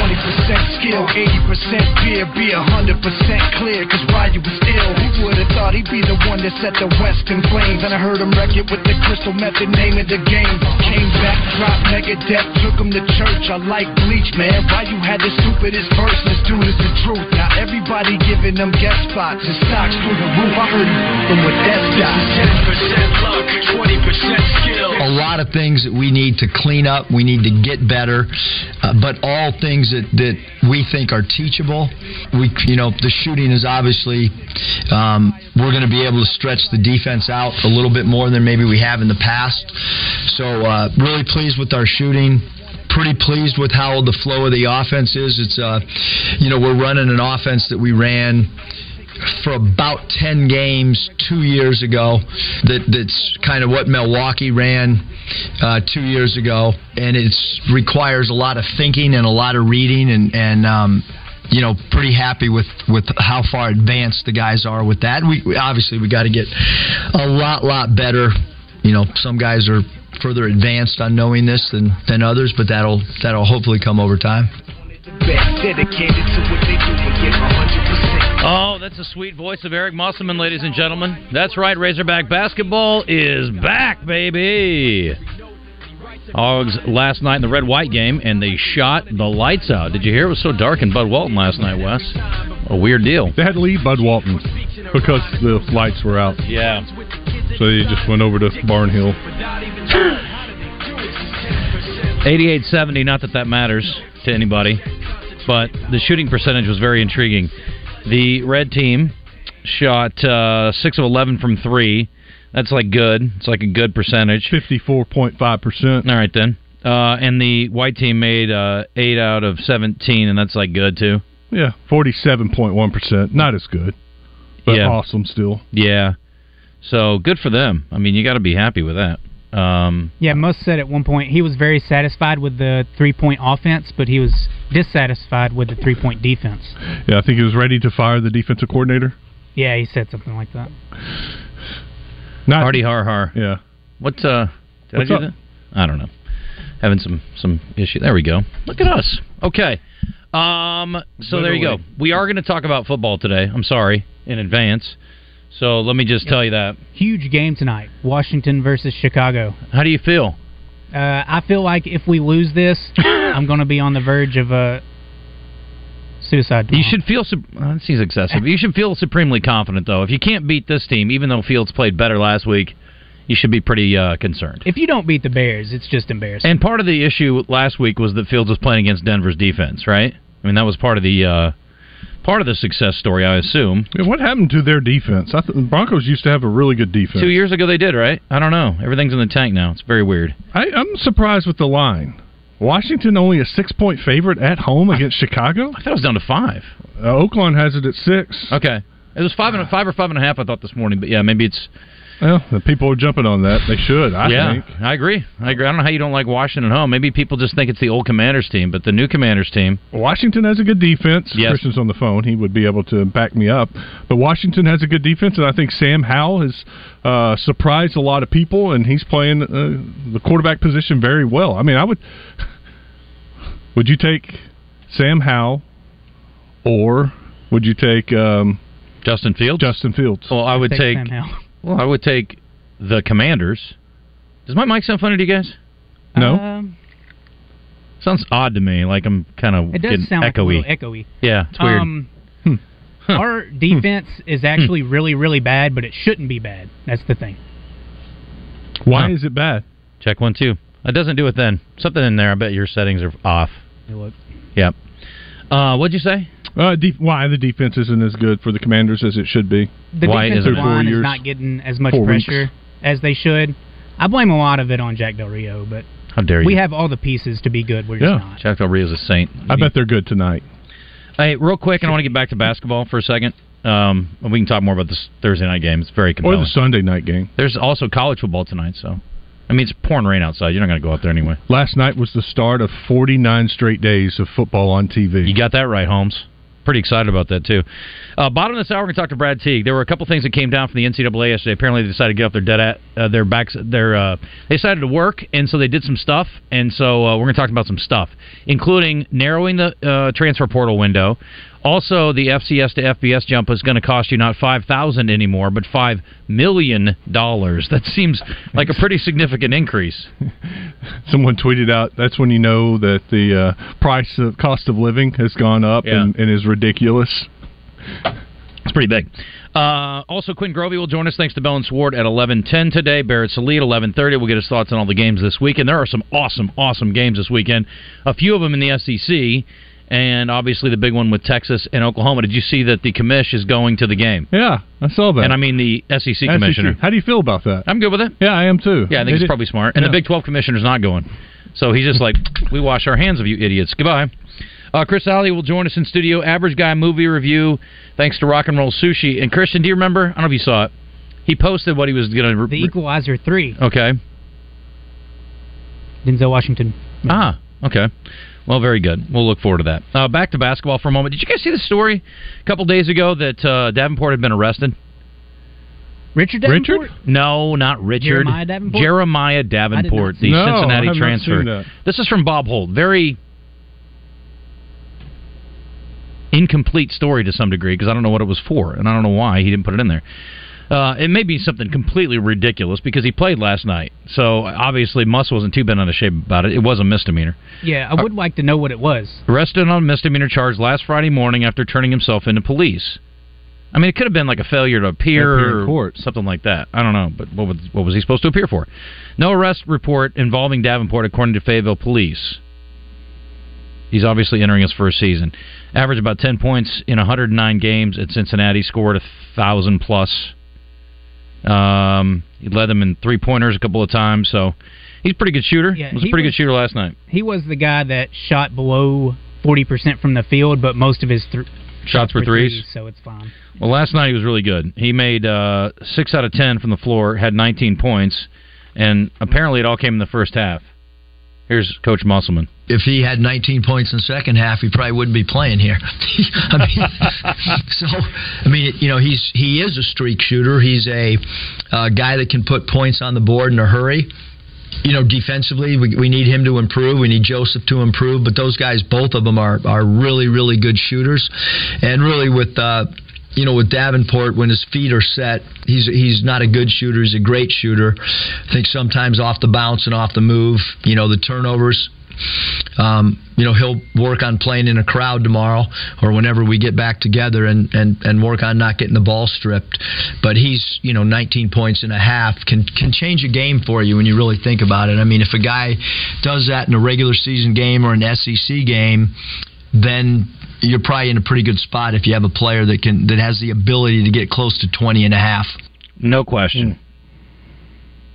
This is 20% skill, 80% fear, be 100% clear, cause Ryu was ill. Who would've thought he'd be the one that set the West in flames? And I heard him wreck it with the crystal method, name of the game. Came back, dropped Megadef, took him to church. I like Bleach, man. Ryu had the stupidest verse, this dude is the truth. Now everybody giving them guest spots and stocks through the roof. I heard him from with Death Dot. 10% luck, 20% skill. a lot of things that we need to clean up. We need to get better, uh, but all things that, that we think are teachable. We, you know, the shooting is obviously um, we're going to be able to stretch the defense out a little bit more than maybe we have in the past. So uh, really pleased with our shooting. Pretty pleased with how the flow of the offense is. It's, uh, you know, we're running an offense that we ran for about 10 games two years ago that that's kind of what Milwaukee ran uh, two years ago. And it requires a lot of thinking and a lot of reading and and um, you know pretty happy with with how far advanced the guys are with that. We, we obviously we got to get a lot lot better. You know some guys are further advanced on knowing this than than others but that'll that'll hopefully come over time Best dedicated to what they do and give 100%. Oh, that's a sweet voice of Eric Musselman, ladies and gentlemen. That's right, Razorback basketball is back, baby. Hogs last night in the red white game, and they shot the lights out. Did you hear it was so dark in Bud Walton last night, Wes? A weird deal. They had to leave Bud Walton because the lights were out. Yeah. So they just went over to Barnhill. 88-70, not that that matters to anybody, but the shooting percentage was very intriguing. The red team shot uh, 6 of 11 from 3. That's like good. It's like a good percentage. 54.5%. All right, then. Uh, and the white team made uh, 8 out of 17, and that's like good, too. Yeah, 47.1%. Not as good, but Yeah. awesome still. Yeah. So good for them. I mean, you got to be happy with that. Um, Yeah, Muss said at one point he was very satisfied with the three point offense, but he was dissatisfied with the three point defense. Yeah, I think he was ready to fire the defensive coordinator. Yeah, he said something like that. Not Hardy har har. Yeah. What's Uh, did What's I do up? that? I don't know. Having some some issue. There we go. Look at us. Okay. Um. So there you go. We are going to talk about football today. I'm sorry in advance. So let me just tell you that. Huge game tonight, Washington versus Chicago. How do you feel? Uh, I feel like if we lose this, I'm going to be on the verge of a suicide. You should feel. uh, That seems excessive. You should feel supremely confident, though. If you can't beat this team, even though Fields played better last week, you should be pretty uh, concerned. If you don't beat the Bears, it's just embarrassing. And part of the issue last week was that Fields was playing against Denver's defense, right? I mean, that was part of the uh, part of the success story, I assume. Yeah, what happened to their defense? I th- the Broncos used to have a really good defense. Two years ago they did, right? I don't know. Everything's in the tank now. It's very weird. I, I'm surprised with the line. Washington only a six point favorite at home against Chicago. I thought it was down to five. Uh, Oaklawn has it at six. Okay, it was five and a, five or five and a half. I thought this morning, but yeah, maybe it's Well, the people are jumping on that. They should. I yeah, think. I agree. I agree. I don't know how you don't like Washington at home. Maybe people just think it's the old Commanders team, but the new Commanders team. Washington has a good defense. Yes. Christian's on the phone. He would be able to back me up. But Washington has a good defense, and I think Sam Howell has uh, surprised a lot of people, and he's playing uh, the quarterback position very well. I mean, I would. Would you take Sam Howell, or would you take um, Justin Fields? Justin Fields? Well, I would Take take. Sam Howell. Well, I would take the Commanders. Does my mic sound funny to you guys? No. Um, Sounds odd to me. Like I'm kind of it does getting sound like a echoey. little echoey. yeah, it's weird. Um, Hmm. Our defense is actually really, really bad, but it shouldn't be bad. That's the thing. Why Huh. is it bad? Check one two. It doesn't do it then. Something in there. I bet your settings are off. Hey, look. Yep. Uh, what'd you say? Uh, de- why the defense isn't as good for the Commanders as it should be? The Why defensive isn't line Four is not getting as much Four pressure weeks. as they should. I blame a lot of it on Jack Del Rio, but How dare you? we have all the pieces to be good. We're Yeah. just not. Jack Del Rio's a saint. I bet they're good tonight. Hey, real quick, and I want to get back to basketball for a second. Um, and we can talk more about this Thursday night game. It's very compelling. Or the Sunday night game. There's also college football tonight, so I mean it's pouring rain outside. You're not going to go out there anyway. Last night was the start of 49 straight days of football on TV. You got that right, Holmes. Pretty excited about that too. Uh, bottom of this hour, we're going to talk to Brad Teague. There were a couple things that came down from the NCAA yesterday. Apparently, they decided to get off their dead at uh, their backs. Their uh, they decided to work, and so they did some stuff. And so uh, we're going to talk about some stuff, including narrowing the uh, transfer portal window. Also, the FCS to FBS jump is going to cost you not five thousand anymore, but five million dollars. That seems like a pretty significant increase. Someone tweeted out that's when you know that the uh, price of cost of living has gone up Yeah. and, and is ridiculous. It's pretty big. Uh, also, Quinn Grovey will join us thanks to Bell and Sword at 11:10 today. Barrett Sallee at 11:30. We'll get his thoughts on all the games this weekend. There are some awesome, awesome games this weekend. A few of them in the SEC, and obviously the big one with Texas and Oklahoma. Did you see that the commish is going to the game? Yeah, I saw that. And I mean the SEC SEC. commissioner. How do you feel about that? I'm good with it. Yeah, I am too. Yeah, I think They it's did- probably smart. And the Big 12 commissioner's not going. So he's just like, we wash our hands of you idiots. Goodbye. Uh, Chris Alley will join us in studio. Average Guy movie review, thanks to Rock and Roll Sushi. And Christian, do you remember? I don't know if you saw it. He posted what he was going to. The Equalizer three. Okay. Denzel Washington. Ah, okay. Well, very good. We'll look forward to that. Uh, back to basketball for a moment. Did you guys see the story a couple days ago that uh, Davenport had been arrested? Richard Davenport? Richard? No, not Richard. Jeremiah Davenport? Jeremiah Davenport, the No, Cincinnati transfer. This is from Bob Holt. Very incomplete story to some degree because I don't know what it was for and I don't know why he didn't put it in there. Uh, it may be something completely ridiculous because he played last night, so obviously Muss wasn't too bent out of shape about it. It was a misdemeanor. Yeah, I would like to know what it was. Arrested on a misdemeanor charge last Friday morning after turning himself into police. I mean, it could have been like a failure to appear, Appear in or court. something like that. I don't know, but what was, what was he supposed to appear for? No arrest report involving Davenport, according to Fayetteville Police. He's obviously entering his first season. Averaged about 10 points in 109 games at Cincinnati, scored a thousand plus. Um, he led them in three pointers a couple of times, so he's a pretty good shooter. Yeah, was a pretty was- good shooter last night. He was the guy that shot below 40% from the field, but most of his th- Shots were threes. so it's fine. Well, last night he was really good. He made uh, six out of ten from the floor, had 19 points, and apparently it all came in the first half. Here's Coach Musselman. if he had 19 points in the second half, he probably wouldn't be playing here. I mean, so I mean, you know, he's he is a streak shooter. He's a uh, guy that can put points on the board in a hurry. You know, defensively, we, we need him to improve. We need Joseph to improve. But those guys, both of them, are are really really good shooters, and really with. Uh, you know, with Davenport, when his feet are set, he's he's not a good shooter. He's a great shooter. I think sometimes off the bounce and off the move, you know, the turnovers um, you know, he'll work on playing in a crowd tomorrow or whenever we get back together and, and, and work on not getting the ball stripped. But he's, you know, 19 points and a half can can change a game for you when you really think about it. I mean, if a guy does that in a regular season game or an SEC game, then you're probably in a pretty good spot if you have a player that can that has the ability to get close to 20 and a half. No question. Hmm.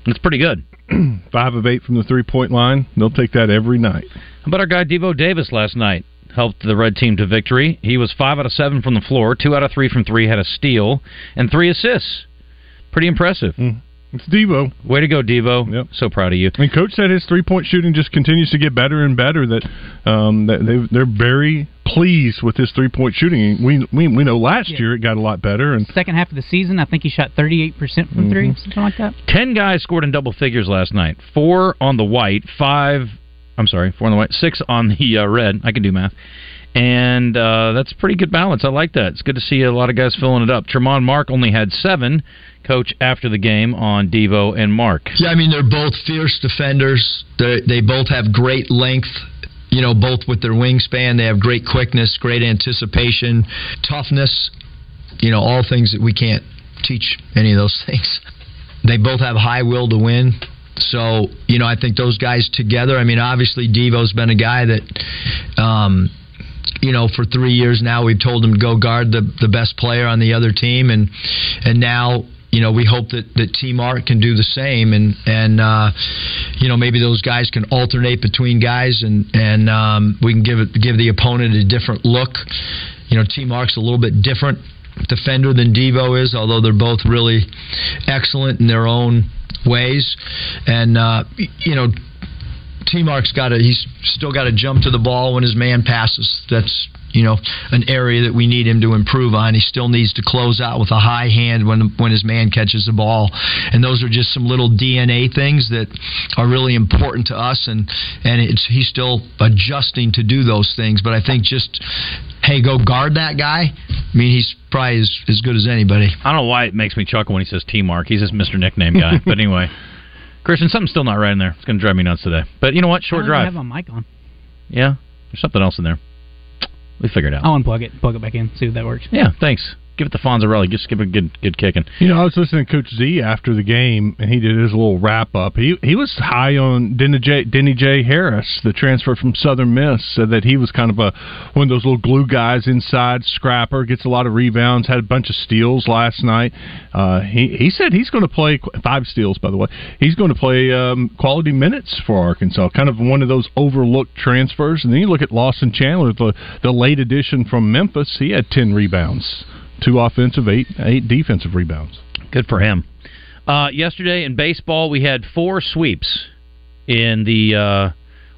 That's pretty good. Five of eight from the three point line. They'll take that every night. How about our guy Devo Davis last night? Helped the red team to victory. He was five out of seven from the floor, two out of three from three, had a steal, and three assists. Pretty impressive. Hmm. It's Devo. Way to go, Devo. Yep. So proud of you. And coach said his three point shooting just continues to get better and better. That um, that they they're very pleased with his three point shooting. We, we we know last Yeah. year it got a lot better, and Second half of the season, I think he shot 38% from three, Mhm. something like that. Ten guys scored in double figures last night. Four on the white, five. I'm sorry, four on the white, six on the uh, red. I can do math, and uh, that's a pretty good balance. I like that. It's good to see a lot of guys filling it up. Tramon Mark only had seven. Coach after the game on Devo and Mark. Yeah, I mean they're both fierce defenders. They they both have great length. You know, both with their wingspan, they have great quickness, great anticipation, toughness. You know, all things that we can't teach any of those things. They both have high will to win. So, you know, I think those guys together. I mean, obviously Devo's been a guy that. Um, you know, for three years now, we've told him to go guard the the best player on the other team, and and now you know we hope that that T Mark can do the same, and and uh, you know maybe those guys can alternate between guys, and and um, we can give it give the opponent a different look. You know, T Mark's a little bit different defender than Devo is, although they're both really excellent in their own ways, and uh, you know. T Mark's got to he's still got to jump to the ball when his man passes. That's you know an area that we need him to improve on. He still needs to close out with a high hand when when his man catches the ball. And those are just some little DNA things that are really important to us and and it's he's still adjusting to do those things, but I think just hey, go guard that guy. I mean, he's probably as, as good as anybody. I don't know why it makes me chuckle when he says T Mark. He's just Mr. Nickname guy. but anyway, Christian, something's still not right in there. It's going to drive me nuts today. But you know what? Short drive. I have my mic on. Yeah, there's something else in there. We figured it out. I'll unplug it, plug it back in, see if that works. Yeah, thanks. Give it to Fonzarelli. Just give it a good, good kicking. You know, I was listening to Coach Z after the game, and he did his little wrap up. He he was high on Denijay, Denijay Harris, the transfer from Southern Miss, said that he was kind of a one of those little glue guys inside, scrapper, gets a lot of rebounds, had a bunch of steals last night. Uh, he he said he's going to play five steals, by the way. He's going to play um, quality minutes for Arkansas, kind of one of those overlooked transfers. And then you look at Lawson Chandler, the the late addition from Memphis. He had ten rebounds two offensive, eight eight defensive rebounds. Good for him. Uh, yesterday in baseball, we had four sweeps in the uh,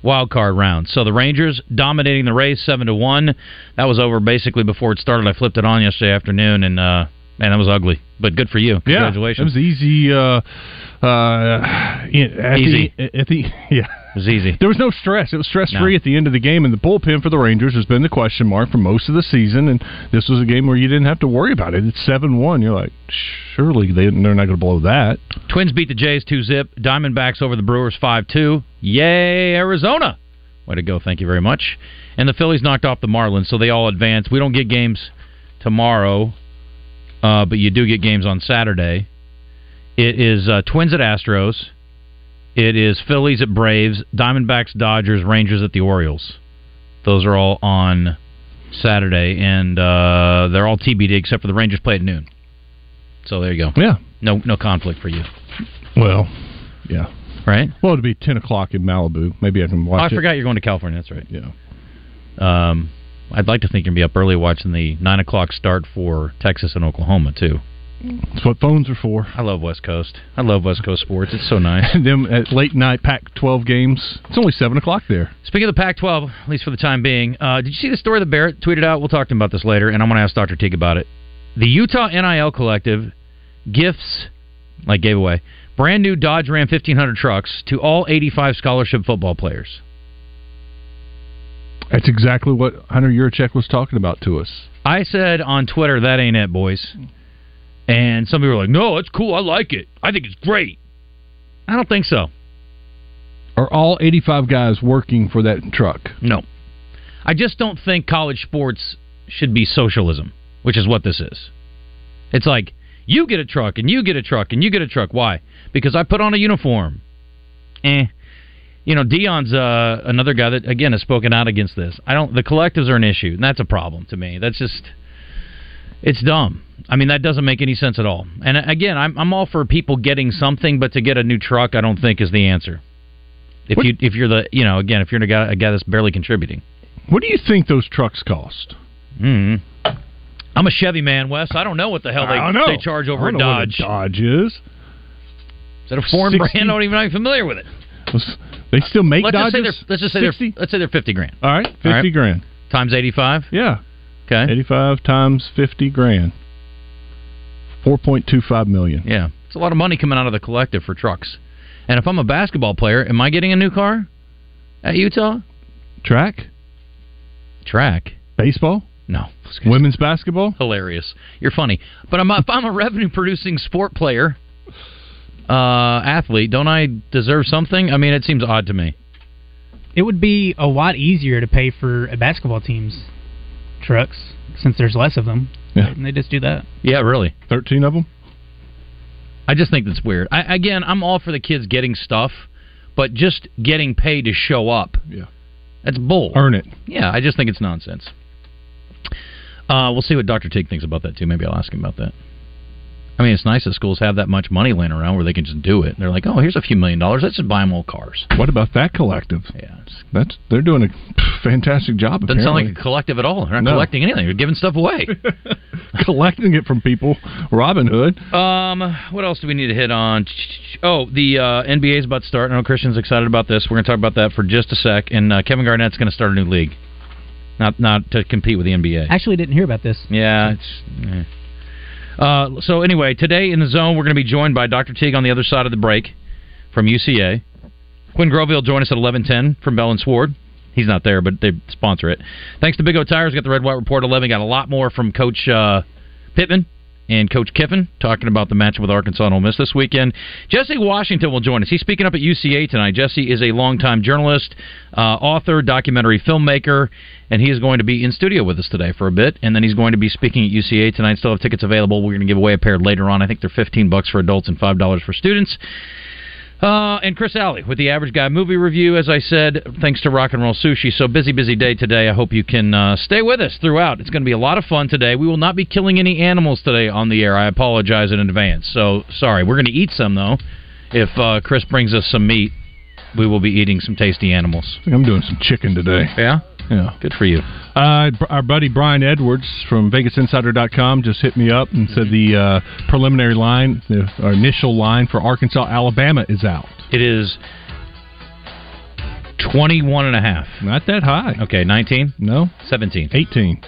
wild card round. So the Rangers dominating the race seven to one. That was over basically before it started. I flipped it on yesterday afternoon, and uh, man, that was ugly. But good for you. Yeah, Congratulations. it was easy. Uh, uh, at Easy. The, at the yeah. It was easy. There was no stress. It was stress free No. at the end of the game, and the bullpen for the Rangers has been the question mark for most of the season. And this was a game where you didn't have to worry about it. It's seven one. You're like, surely they, they're not going to blow that. Twins beat the Jays 2 zip. Diamondbacks over the Brewers 5 2. Yay, Arizona. Way to go. Thank you very much. And the Phillies knocked off the Marlins, so they all advance. We don't get games tomorrow, uh, but you do get games on Saturday. It is uh, Twins at Astros. It is Phillies at Braves, Diamondbacks, Dodgers, Rangers at the Orioles. Those are all on Saturday, and uh, they're all TBD except for the Rangers play at noon. So there you go. Yeah. No, no conflict for you. Well, yeah. Right? Well, it'll be ten o'clock in Malibu. Maybe I can watch Oh, I it. forgot you're going to California. That's right. Yeah. Um, I'd like to think you'll be up early watching the nine o'clock start for Texas and Oklahoma too. That's what phones are for. I love West Coast. I love West Coast sports. It's so nice. Them at late night Pac-12 games. It's only seven o'clock there. Speaking of the Pac-12, at least for the time being, uh, did you see the story that Barrett tweeted out? We'll talk to him about this later, and I'm going to ask Dr. Teague about it. The Utah NIL Collective gifts, like gave away, brand new Dodge Ram 1500 trucks to all 85 scholarship football players. That's exactly what Hunter Yurachek was talking about to us. I said on Twitter, that ain't it, boys. And some people were like, no, it's cool. I like it. I think it's great. I don't think so. Are all eighty-five guys working for that truck? No. I just don't think college sports should be socialism, which is what this is. It's like, you get a truck, and you get a truck, and you get a truck. Why? Because I put on a uniform. Eh. You know, Deion's uh, another guy that, again, has spoken out against this. I don't. The collectives are an issue, and that's a problem to me. That's just. It's dumb. I mean, that doesn't make any sense at all. And uh, again, I'm I'm all for people getting something, but to get a new truck, I don't think is the answer. If What- you if you're the you know again if you're a guy, a guy that's barely contributing. What do you think those trucks cost? Mm. I'm a Chevy man, Wes. I don't know what the hell they they charge over I don't know what a Dodge. Dodge is. Is that a foreign 60? brand? I don't even know. I'm familiar with it. They still make let's just say let's just say they're 60? let's say they're fifty grand All right, fifty All right. grand. times eighty five. Yeah, Okay. eighty-five times fifty grand. Four point two five million. Yeah, it's a lot of money coming out of the collective for trucks. And if I'm a basketball player, am I getting a new car at Utah? Track, Track? baseball, No. women's basketball. Hilarious. You're funny. But I'm, if I'm a revenue producing sport player, uh, athlete, don't I deserve something? I mean, it seems odd to me. It would be a lot easier to pay for a basketball team's trucks since there's less of them. Yeah. And they just do that. Yeah, really. Thirteen of them. I just think that's weird. I, again, I'm all for the kids getting stuff, but just getting paid to show up. Yeah. That's bull. Earn it. Yeah, I just think it's nonsense. Uh, we'll see what Dr. Teague thinks about that too. Maybe I'll ask him about that. I mean, it's nice that schools have that much money laying around where they can just do it. They're like, oh, here's a few million dollars. Let's just buy them old cars. What about that collective? Yeah, it's, That's they're doing a fantastic job. doesn't sound like a collective at all. They're not No. collecting anything. They're giving stuff away. collecting it from people. Robin Hood. Um, what else do we need to hit on? Oh, the uh, NBA is about to start. I know Christian's excited about this. We're going to talk about that for just a sec. And uh, Kevin Garnett's going to start a new league, not not to compete with the NBA. Actually, didn't hear about this. Yeah, it's. eh. Uh, so anyway, today in the zone, we're going to be joined by Dr. Teague on the other side of the break from UCA. Quinn Grovey will join us at eleven ten from Bell and Sword. He's not there, but they sponsor it. Thanks to Big O Tires, got the Red White Report eleven. Got a lot more from Coach uh, Pittman and Coach Kiffin talking about the matchup with Arkansas and Ole Miss this weekend. Jesse Washington will join us. He's speaking up at UCA tonight. Jesse is a longtime journalist, uh, author, documentary filmmaker, and he is going to be in studio with us today for a bit. And then he's going to be speaking at UCA tonight. Still have tickets available. We're going to give away a pair later on. I think they're fifteen bucks for adults and five dollars for students. Uh, and Chris Alley with the Average Guy movie review, as I said, thanks to Rock and Roll Sushi. So busy, busy day today. I hope you can uh, stay with us throughout. It's going to be a lot of fun today. We will not be killing any animals today on the air. I apologize in advance. So sorry. We're going to eat some though. If uh, Chris brings us some meat, we will be eating some tasty animals. I think I'm doing some chicken today. Yeah, Yeah. good for you. Uh, our buddy Brian Edwards from VegasInsider.com just hit me up and said the uh, preliminary line, the our initial line for Arkansas, Alabama is out. It is 21 and a half. Not that high. Okay, 19, No, 17. 18.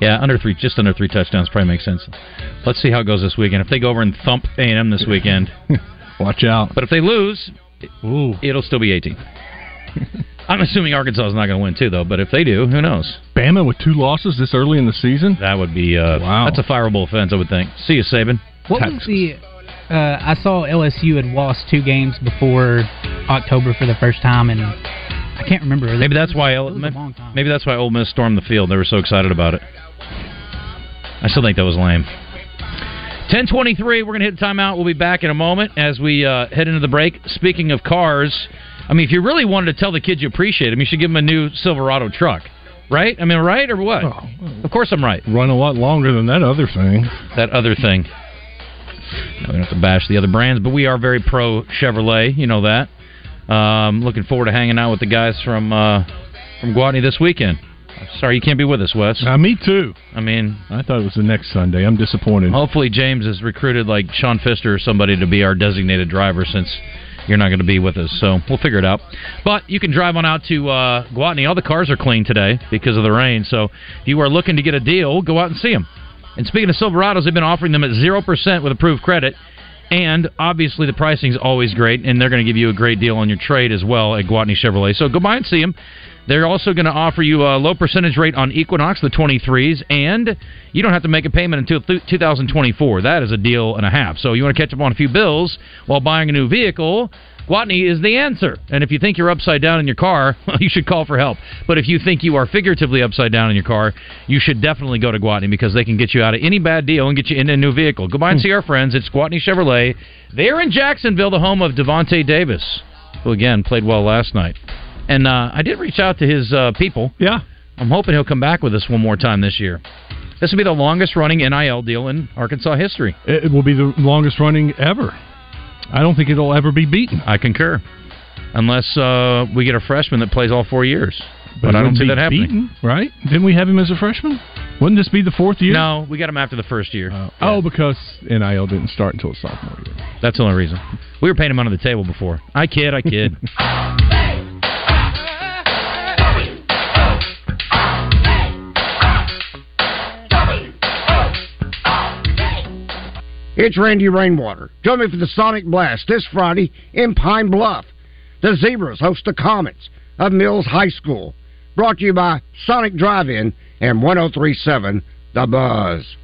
Yeah, under three, just under three touchdowns probably makes sense. Let's see how it goes this weekend. If they go over and thump A and M this weekend, Watch out. but if they lose, Ooh. it'll still be 18. I'm assuming Arkansas is not going to win too, though. But if they do, who knows? Bama with two losses this early in the season. That would be uh, Wow. That's a fireable offense, I would think. See you, Saban. What was the? Uh, I saw LSU had lost two games before October for the first time, and I can't remember. Maybe that's why. It was a long time. Maybe that's why Ole Miss stormed the field. They were so excited about it. I still think that was lame. 10:23. We're gonna hit timeout. We'll be back in a moment as we uh, head into the break. Speaking of cars, I mean, if you really wanted to tell the kids you appreciate them, you should give them a new Silverado truck, right? I mean, right or what? Oh, Of course, I'm right. run a lot longer than that other thing. That other thing. No, we don't have to bash the other brands, but we are very pro Chevrolet. You know that. Um, looking forward to hanging out with the guys from uh, from Gwatney this weekend. Sorry you can't be with us, Wes. Uh, me too. I mean, I thought it was the next Sunday. I'm disappointed. hopefully James has recruited like Sean Fister or somebody to be our designated driver since you're not going to be with us. So we'll figure it out. But you can drive on out to uh, Gwatney. All the cars are clean today because of the rain. So if you are looking to get a deal, go out and see them. And speaking of Silverados, they've been offering them at 0% with approved credit. And obviously, the pricing is always great, and they're going to give you a great deal on your trade as well at Gwatney Chevrolet. So go by and see them. They're also going to offer you a low percentage rate on Equinox, the 23s, and you don't have to make a payment until th- 2024. That is a deal and a half. So you want to catch up on a few bills while buying a new vehicle? Gwatney is the answer. And if you think you're upside down in your car, well, you should call for help. But if you think you are figuratively upside down in your car, you should definitely go to Gwatney because they can get you out of any bad deal and get you into a new vehicle. Go by and hmm. see our friends. It's Gwatney Chevrolet. They're in Jacksonville, the home of Davonte Davis, who again played well last night. And uh, I did reach out to his uh, people. Yeah. I'm hoping he'll come back with us one more time this year. This will be the longest running NIL deal in Arkansas history. It will be the longest running ever. I don't think it'll ever be beaten. I concur. Unless uh, we get a freshman that plays all four years. But, it I don't see that happening. Beaten, right? Didn't we have him as a freshman? Wouldn't this be the fourth year? No, we got him after the first year. Oh, oh, because NIL didn't start until sophomore year. That's the only reason. We were paying him under the table before. I kid, I kid. It's Randy Rainwater. Join me for the Sonic Blast this Friday in Pine Bluff. The Zebras host the Comets of Mills High School. Brought to you by Sonic Drive-In and 1037 The Buzz.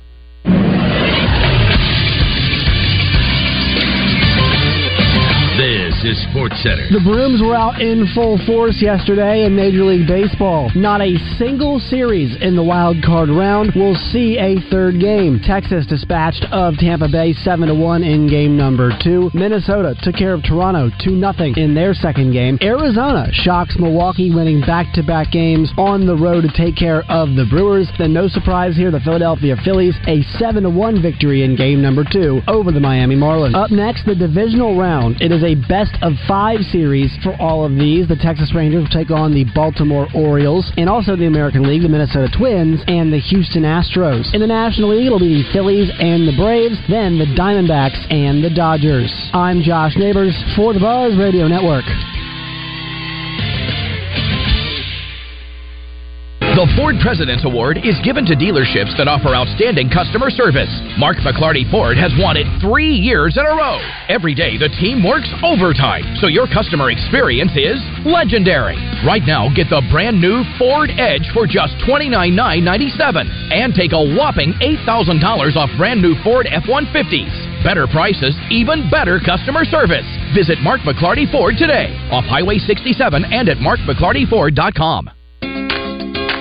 Is Sports Center. The Brooms were out in full force yesterday in Major League Baseball. Not a single series in the wild card round will see a third game. Texas dispatched of Tampa Bay 7 to 1 in game number 2. Minnesota took care of Toronto 2 0 in their second game. Arizona shocks Milwaukee winning back-to-back games on the road to take care of the Brewers. Then no surprise here the Philadelphia Phillies a 7 to 1 victory in game number 2 over the Miami Marlins. Up next the divisional round. It is a best of 5 series for all of these. The Texas Rangers will take on the Baltimore Orioles and also the American League, the Minnesota Twins and the Houston Astros. In the National League, it'll be the Phillies and the Braves, then the Diamondbacks and the Dodgers. I'm Josh Neighbors for the Buzz Radio Network. The Ford President's Award is given to dealerships that offer outstanding customer service. Mark McLarty Ford has won it three years in a row. Every day, the team works overtime, so your customer experience is legendary. Right now, get the brand new Ford Edge for just $29,997 and take a whopping $8,000 off brand new Ford F 150s. Better prices, even better customer service. Visit Mark McLarty Ford today off Highway 67 and at markmclartyford.com.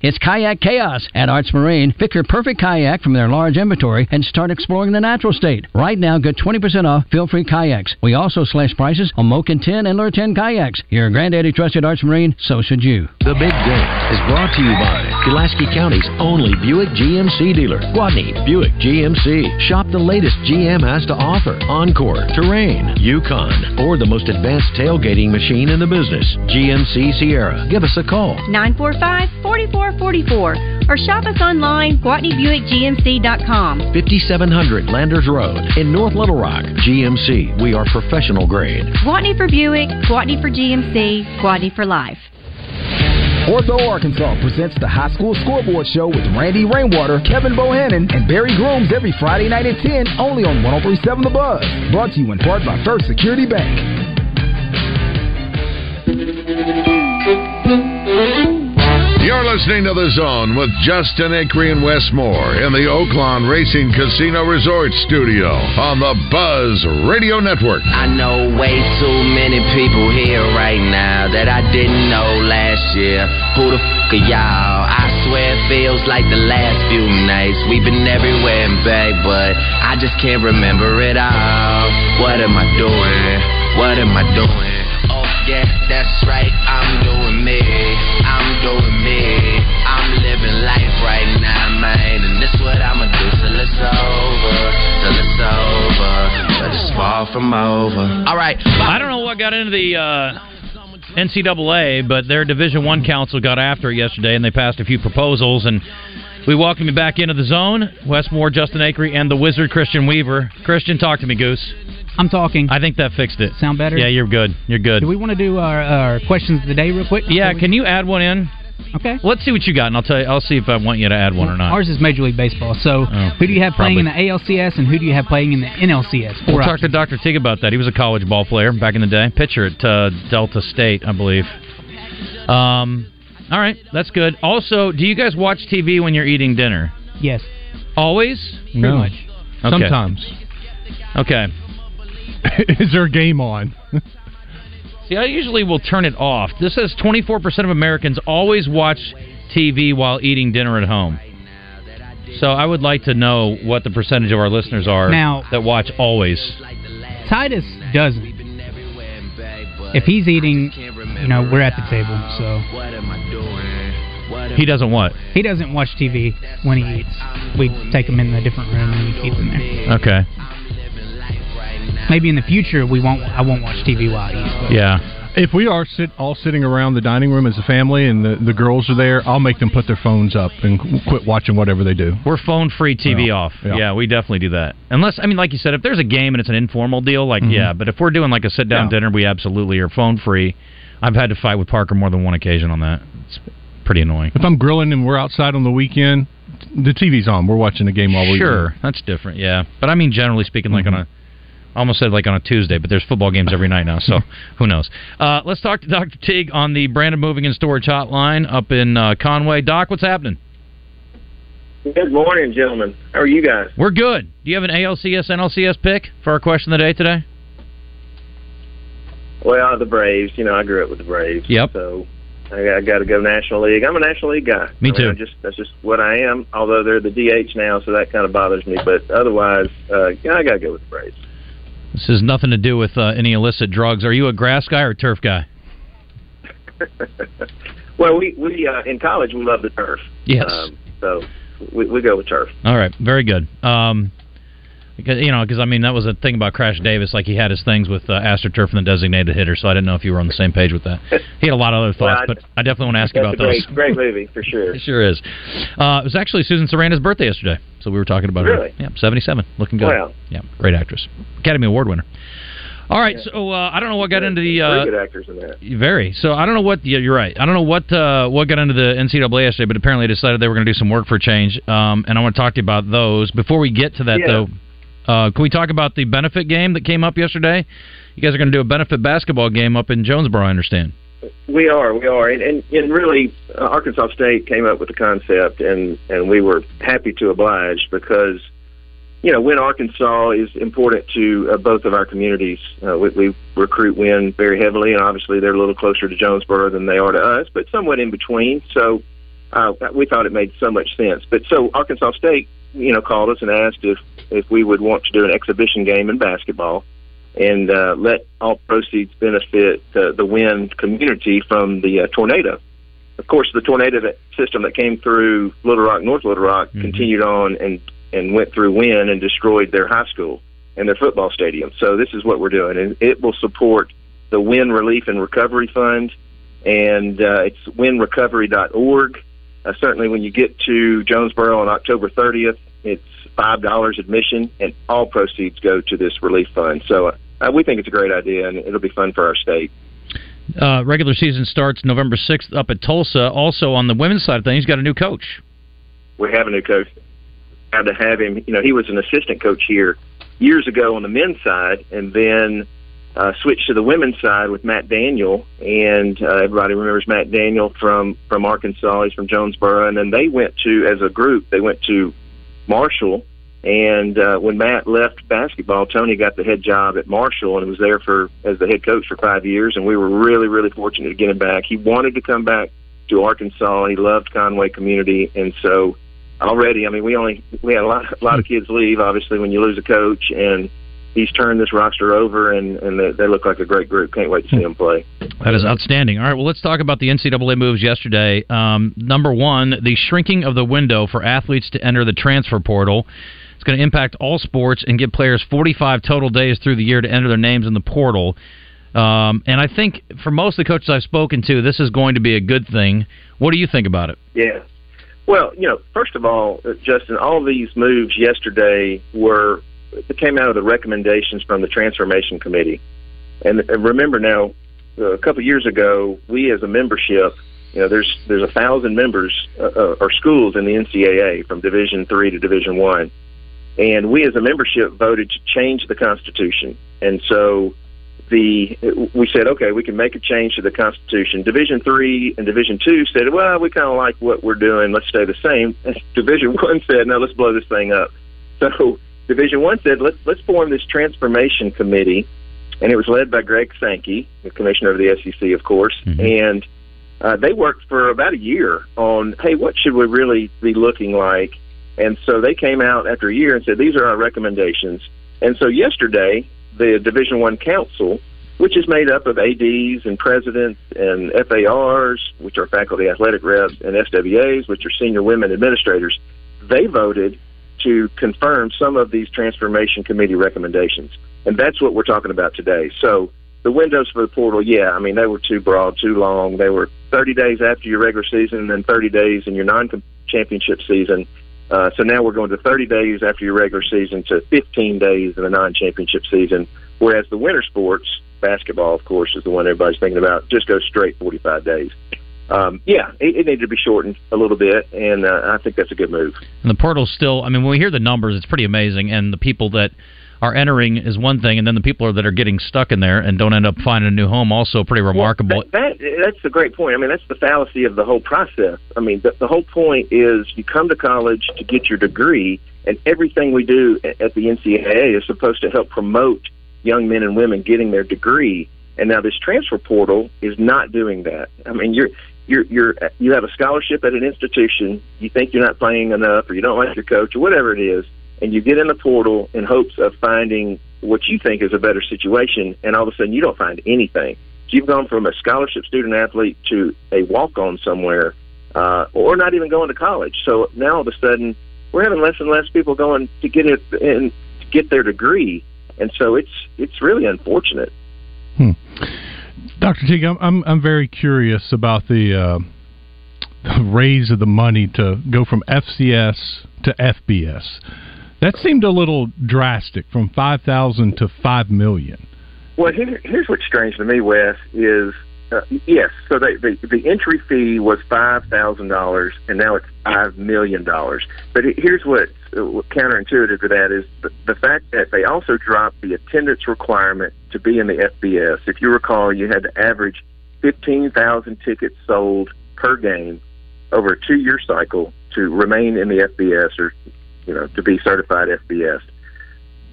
It's Kayak Chaos at Arts Marine. Pick your perfect kayak from their large inventory and start exploring the natural state. Right now, get 20% off feel-free kayaks. We also slash prices on Moken 10 and Lure 10 kayaks. Your granddaddy trusted Arts Marine, so should you. The Big Game is brought to you by Pulaski County's only Buick GMC dealer, Gwatney Buick GMC. Shop the latest GM has to offer Encore, Terrain, Yukon, or the most advanced tailgating machine in the business, GMC Sierra. Give us a call. 945 4444 or shop us online, GwatneyBuickGMC.com. 5700 Landers Road in North Little Rock. GMC, we are professional grade. Gwatney for Buick, Gwatney for GMC, Gwatney for life. Ortho Arkansas presents the High School Scoreboard Show with Randy Rainwater, Kevin Bohannon, and Barry Grooms every Friday night at 10, only on 1037 The Buzz. Brought to you in part by First Security Bank. You're listening to The Zone with Justin Acree and Wes Moore in the Oaklawn Racing Casino Resort Studio on the Buzz Radio Network. I know way too many people here right now that I didn't know last year. Who the fuck are y'all? I swear it feels like the last few nights. We've been everywhere and back, but I just can't remember it all. What am I doing? What am I doing? Oh, yeah, that's right. I'm doing me. Doing me. I'm living life right now, man. And what I'ma do till it's over. Till it's over. It's far from over. All right. I don't know what got into the uh, NCAA, but their Division One council got after it yesterday, and they passed a few proposals. And we welcome you back into the zone, Wes Moore, Justin Acree, and the Wizard Christian Weaver. Christian, talk to me, Goose. I'm talking. I think that fixed it. Sound better? Yeah, you're good. You're good. Do we want to do our, our questions of the day real quick? Yeah, can you add one in? Okay. Let's see what you got, and I'll tell you. I'll see if I want you to add one or not. Ours is Major League Baseball. So, Oh, who do you have playing in the. ALCS and who do you have playing in the NLCS? We'll Four talk to Dr. Teague about that. He was a college ball player back in the day, pitcher at uh, Delta State, I believe. Um, all right, that's good. Also, do you guys watch TV when you're eating dinner? Yes. Always? Pretty No. much. Okay. Sometimes. Okay. Is there a game on? See, I usually will turn it off. This says 24% of Americans always watch TV while eating dinner at home. So I would like to know what the percentage of our listeners are Now- that watch always. Titus doesn't. If he's eating, you know, we're at the table, so He doesn't what? he doesn't watch TV when he eats. We take him in a different room and we keep him there. Okay. Maybe in the future we won't. I won't watch TV while I eat. but- Yeah. If we are sit all sitting around the dining room as a family and the, the girls are there, I'll make them put their phones up and quit watching whatever they do. We're phone free, TV Yeah. off. Yeah. Yeah. we definitely do that. Unless, I mean, like you said, if there's a game and it's an informal deal, like, Mhm. yeah, but if we're doing like a sit down Yeah. dinner, we absolutely are phone free. I've had to fight with Parker more than one occasion on that. It's pretty annoying. If I'm grilling and we're outside on the weekend, the TV's on. We're watching the game while we're Sure, that's different, yeah. But I mean, generally speaking, like on a, I almost said like on a Tuesday, but there's football games every night now, so who knows? Uh, let's talk to Dr. Teague on the Brandon Moving and Storage Hotline up in uh, Conway. Doc, what's happening? Good morning, gentlemen. How are you guys? We're good. Do you have an ALCS NLCS pick for our question of the day today? Well, the Braves. You know, I grew up with the Braves. Yep. So I, I got to go National League. I'm a National League guy. Me I mean, too. I just that's just what I am. Although they're the DH now, so that kind of bothers me. But otherwise, uh, yeah, I got to go with the Braves. This has nothing to do with uh, any illicit drugs. Are you a grass guy or a turf guy? Well, we we uh, in college we love the turf. Yes. Um, so we, we go with turf. All right, very good. Um, because you know, because I mean, that was a thing about Crash Davis. Like he had his things with uh, AstroTurf and the designated hitter, so I didn't know if you were on the same page with that. He had a lot of other Well, thoughts, I- but I definitely want to ask you about a those. great, great movie for sure. It sure is. Uh, it was actually Susan Sarandon's birthday yesterday, so we were talking about Really? her. Yeah, seventy-seven, looking good. Wow. Yeah, great actress, Academy Award winner. All right, so uh, I don't know what got into the. Very Uh, good actors in that. very. So I don't know what. Yeah, you're right. I don't know what uh, what got into the NCAA yesterday, but apparently they decided they were going to do some work for change. Um, and I want to talk to you about those. Before we get to that, Yeah. though, uh, can we talk about the benefit game that came up yesterday? You guys are going to do a benefit basketball game up in Jonesboro, I understand. We are, we are, and and, and really, uh, Arkansas State came up with the concept, and and we were happy to oblige because, you know, Wynne Arkansas is important to uh, both of our communities. Uh, we, we recruit Wynne very heavily, and obviously they're a little closer to Jonesboro than they are to us, but somewhat in between. So uh, we thought it made so much sense. But so Arkansas State, you know, called us and asked if if we would want to do an exhibition game in basketball and uh, let all proceeds benefit uh, the Wynne community from the uh, tornado. Of course, the tornado that, system that came through Little Rock, North Little Rock, continued on and and went through Wynne and destroyed their high school and their football stadium. So this is what we're doing, and it will support the Wynne Relief and Recovery Fund, and uh, it's winrecovery.org. Uh, certainly, when you get to Jonesboro on October 30th, it's five dollars admission, and all proceeds go to this relief fund. So uh, we think it's a great idea, and it'll be fun for our state. Uh, regular season starts November 6th up at Tulsa. Also, on the women's side of things, got a new coach. We have a new coach. Had to have him. You know, he was an assistant coach here years ago on the men's side, and then uh, switched to the women's side with Matt Daniel. And uh, everybody remembers Matt Daniel from from Arkansas. He's from Jonesboro, and then they went to as a group. They went to Marshall. And uh, when Matt left basketball, Tony got the head job at Marshall and was there for as the head coach for five years. And we were really, really fortunate to get him back. He wanted to come back to Arkansas. He loved Conway community, and so already, I mean, we only we had a lot, a lot of kids leave. Obviously, when you lose a coach, and he's turned this roster over, and and they, they look like a great group. Can't wait to see them play. That is outstanding. All right, well, let's talk about the NCAA moves yesterday. Um, number one, the shrinking of the window for athletes to enter the transfer portal. It's going to impact all sports and give players 45 total days through the year to enter their names in the portal. Um, and I think for most of the coaches I've spoken to, this is going to be a good thing. What do you think about it? Yeah. Well, you know, first of all, uh, Justin, all these moves yesterday were it came out of the recommendations from the transformation committee. And uh, remember now, uh, a couple of years ago, we as a membership, you know, there's there's a thousand members uh, uh, or schools in the NCAA from Division three to Division one, and we as a membership voted to change the Constitution. And so the we said, okay, we can make a change to the Constitution. Division three and Division two said, well, we kind of like what we're doing. Let's stay the same. Division one said, no, let's blow this thing up. So Division one said, let's let's form this transformation committee, and it was led by Greg Sankey, the commissioner of the SEC, of course, and uh, they worked for about a year on, hey, what should we really be looking like? And so they came out after a year and said, these are our recommendations. And so yesterday, the Division One Council, which is made up of ADs and presidents and FARs, which are faculty athletic reps, and SWAs, which are senior women administrators, they voted to confirm some of these transformation committee recommendations. And that's what we're talking about today. So the windows for the portal, yeah, I mean, they were too broad, too long. They were 30 days after your regular season and then 30 days in your non championship season. Uh, so now we're going to 30 days after your regular season to 15 days in the non-championship season. Whereas the winter sports, basketball, of course, is the one everybody's thinking about, just goes straight 45 days. Um, yeah, it, it needed to be shortened a little bit, and uh, I think that's a good move. And the portal's still, I mean, when we hear the numbers, it's pretty amazing. And the people that are entering is one thing, and then the people that are getting stuck in there and don't end up finding a new home also pretty remarkable. Well, that, that, that's a great point. I mean, that's the fallacy of the whole process. I mean, the, the whole point is you come to college to get your degree, and everything we do at the NCAA is supposed to help promote young men and women getting their degree. And now this transfer portal is not doing that. I mean, you're you're you're you have a scholarship at an institution. You think you're not playing enough, or you don't like your coach, or whatever it is and you get in the portal in hopes of finding what you think is a better situation, and all of a sudden you don't find anything. You've gone from a scholarship student athlete to a walk on somewhere, uh, or not even going to college. So now all of a sudden we're having less and less people going to get it and to get their degree, and so it's it's really unfortunate. Hmm. Dr. Teague, I'm, I'm I'm very curious about the. Uh, raise of the money to go from FCS to FBS. That seemed a little drastic from 5,000 to 5 million. Well, here, here's what's strange to me, Wes, is uh, yes, so they, the the entry fee was five thousand dollars, and now it's five million dollars. But here's what, what counterintuitive to that is the, the fact that they also dropped the attendance requirement to be in the FBS. If you recall, you had to average fifteen thousand tickets sold per game over a two-year cycle to remain in the FBS or you know, to be certified FBS.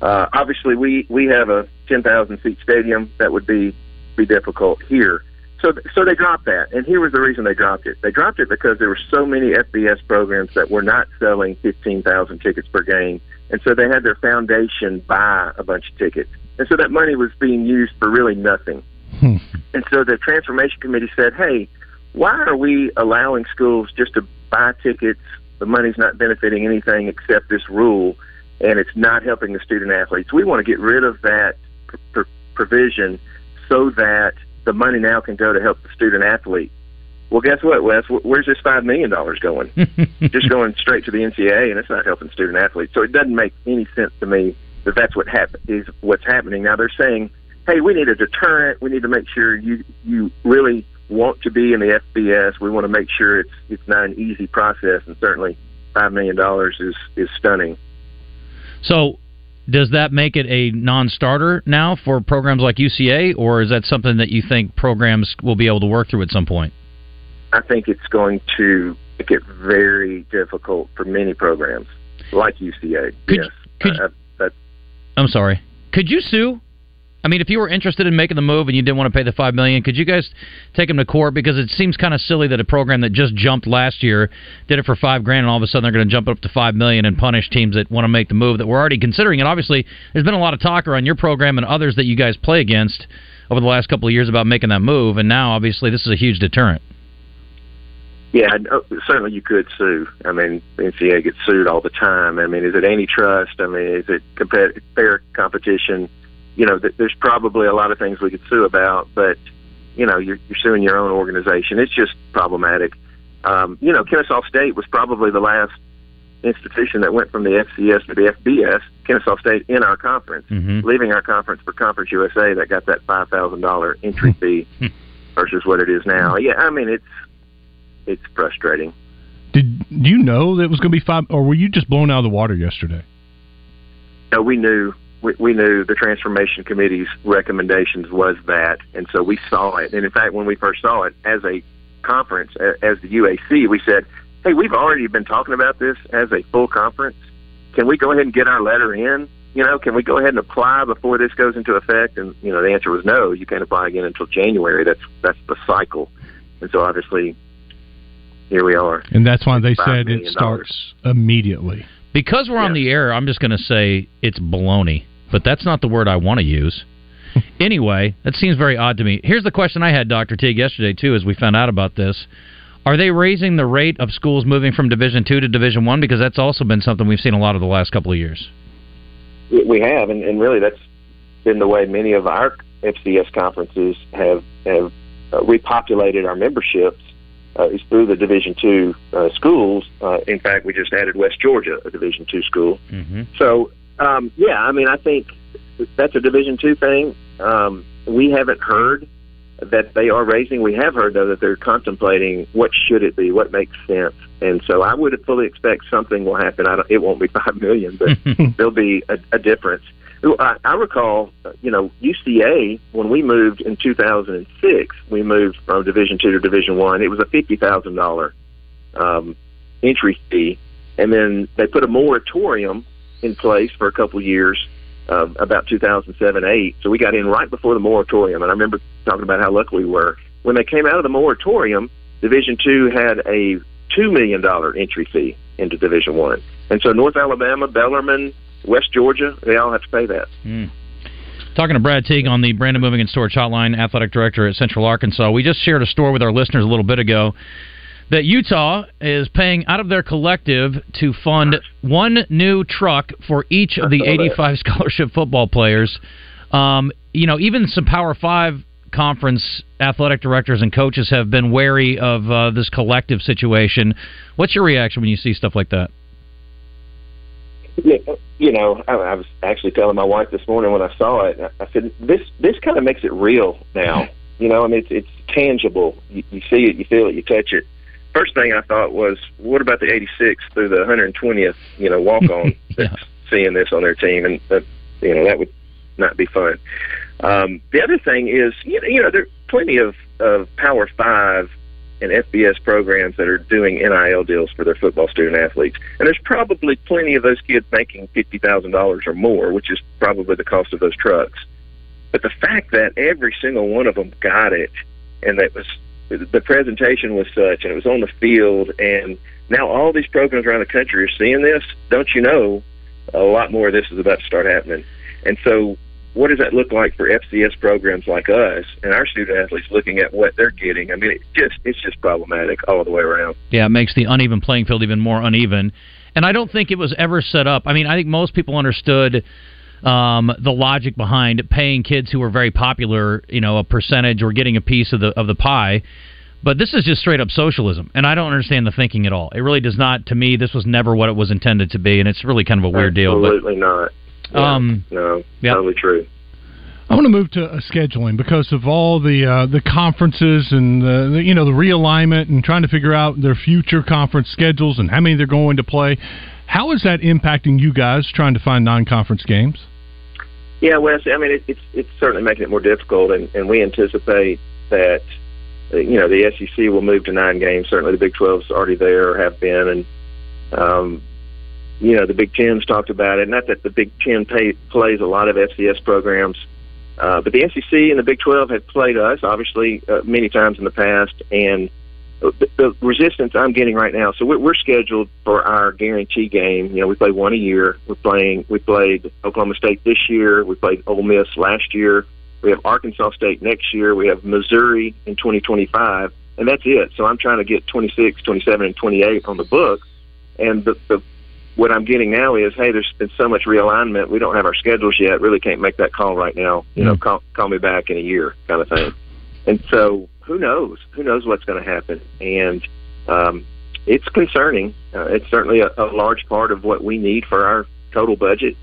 Uh, obviously, we we have a 10,000 seat stadium that would be be difficult here. So so they dropped that, and here was the reason they dropped it. They dropped it because there were so many FBS programs that were not selling 15,000 tickets per game, and so they had their foundation buy a bunch of tickets, and so that money was being used for really nothing. Hmm. And so the transformation committee said, "Hey, why are we allowing schools just to buy tickets the money's not benefiting anything except this rule, and it's not helping the student athletes. We want to get rid of that pr- pr- provision so that the money now can go to help the student athlete. Well, guess what, Wes? Where's this five million dollars going? Just going straight to the NCAA, and it's not helping student athletes. So it doesn't make any sense to me that that's what hap- is what's happening. Now they're saying, "Hey, we need a deterrent. We need to make sure you you really want to be in the FBS. We want to make sure it's it's not an easy process, and certainly five million dollars is is stunning. So, does that make it a non-starter now for programs like UCA, or is that something that you think programs will be able to work through at some point? I think it's going to make it very difficult for many programs like UCA. Could, yes, could, uh, that, I'm sorry. Could you sue I mean, if you were interested in making the move and you didn't want to pay the five million, could you guys take them to court? Because it seems kind of silly that a program that just jumped last year did it for five grand, and all of a sudden they're going to jump up to five million and punish teams that want to make the move that we're already considering And Obviously, there's been a lot of talk around your program and others that you guys play against over the last couple of years about making that move, and now obviously this is a huge deterrent. Yeah, uh, certainly you could sue. I mean, NCAA gets sued all the time. I mean, is it antitrust? I mean, is it compet- fair competition? You know, th- there's probably a lot of things we could sue about, but you know, you're, you're suing your own organization. It's just problematic. Um, you know, Kennesaw State was probably the last institution that went from the FCS to the FBS. Kennesaw State in our conference, mm-hmm. leaving our conference for Conference USA, that got that five thousand dollar entry fee versus what it is now. Yeah, I mean it's it's frustrating. Did you know that it was going to be five, or were you just blown out of the water yesterday? No, we knew we, we knew the transformation committee's recommendations was that, and so we saw it. And in fact, when we first saw it as a conference, as the UAC, we said, "Hey, we've already been talking about this as a full conference. Can we go ahead and get our letter in? You know, can we go ahead and apply before this goes into effect?" And you know, the answer was no. You can't apply again until January. That's that's the cycle. And so obviously, here we are. And that's why they said it million starts immediately. Because we're on the air, I'm just going to say it's baloney, but that's not the word I want to use. anyway, that seems very odd to me. Here's the question I had, Dr. Teague, yesterday, too, as we found out about this. Are they raising the rate of schools moving from Division Two to Division One? Because that's also been something we've seen a lot of the last couple of years. We we have, and, and really that's been the way many of our FCS conferences have have uh, repopulated our memberships uh, is through the Division two uh, schools. Uh, in fact, we just added West Georgia, a Division two school. Mm-hmm. So um, yeah, I mean, I think that's a Division two thing. Um, we haven't heard that they are raising. We have heard though that they're contemplating what should it be, what makes sense, and so I would fully expect something will happen. I don't, it won't be five million, but there'll be a, a difference. I, I recall, uh, you know, UCA when we moved in 2006, we moved from Division two to Division one. It was a fifty thousand dollar um, entry fee, and then they put a moratorium in place for a couple years, uh, about 2007 8. So we got in right before the moratorium, and I remember talking about how lucky we were when they came out of the moratorium. Division two had a two million dollar entry fee into Division one, and so North Alabama, Bellarmine, West Georgia, they all have to pay that. Mm. Talking to Brad Teague on the Brandon Moving and Storage Hotline, athletic director at Central Arkansas. We just shared a story with our listeners a little bit ago that Utah is paying out of their collective to fund one new truck for each of the I saw that. 85 scholarship football players. Um, you know, even some Power Five conference athletic directors and coaches have been wary of uh, this collective situation. What's your reaction when you see stuff like that? You know, I, I was actually telling my wife this morning when I saw it. I said, "This this kind of makes it real now." You know, I mean, it's it's tangible. You, you see it, you feel it, you touch it. First thing I thought was, what about the 86th through the 120th? You know, walk on that's seeing this on their team, and that, you know that would not be fun. Um, the other thing is, you know, you know, there are plenty of of Power Five and FBS programs that are doing NIL deals for their football student athletes. And there's probably plenty of those kids making fifty thousand dollars or more, which is probably the cost of those trucks. But the fact that every single one of them got it, and that was the presentation was such, and it was on the field, and now all these programs around the country are seeing this. Don't you know? A lot more of this is about to start happening, and so what does that look like for FCS programs like us and our student athletes looking at what they're getting? I mean, it just it's just problematic all the way around. Yeah, it makes the uneven playing field even more uneven. And I don't think it was ever set up. I mean, I think most people understood um, the logic behind paying kids who are very popular, you know, a percentage or getting a piece of the of the pie. But this is just straight up socialism, and I don't understand the thinking at all. It really does not. To me, this was never what it was intended to be, and it's really kind of a weird deal. Absolutely not. Yeah, Um, no, yeah. totally true. I want to move to uh, scheduling because of all the uh, the conferences and the, the you know the realignment and trying to figure out their future conference schedules and how many they're going to play. How is that impacting you guys trying to find non-conference games? Yeah, Wes. I mean, it, it's it's certainly making it more difficult, and, and we anticipate that uh, you know the SEC will move to nine games. Certainly, the Big 12's already there or have been, and um, you know the Big Ten's talked about it. Not that the Big Ten pay, plays a lot of FCS programs, uh, but the SEC and the Big 12 have played us obviously uh, many times in the past, and the, the resistance I'm getting right now. So we're, we're scheduled for our guarantee game. You know, we play one a year. We're playing. We played Oklahoma State this year. We played Ole Miss last year. We have Arkansas State next year. We have Missouri in 2025, and that's it. So I'm trying to get 26, 27, and 28 on the books. And the, the what I'm getting now is, hey, there's been so much realignment. We don't have our schedules yet. Really can't make that call right now. You know, hmm. call, call me back in a year, kind of thing. And so, who knows? Who knows what's going to happen? And um, it's concerning. Uh, it's certainly a, a large part of what we need for our total budget.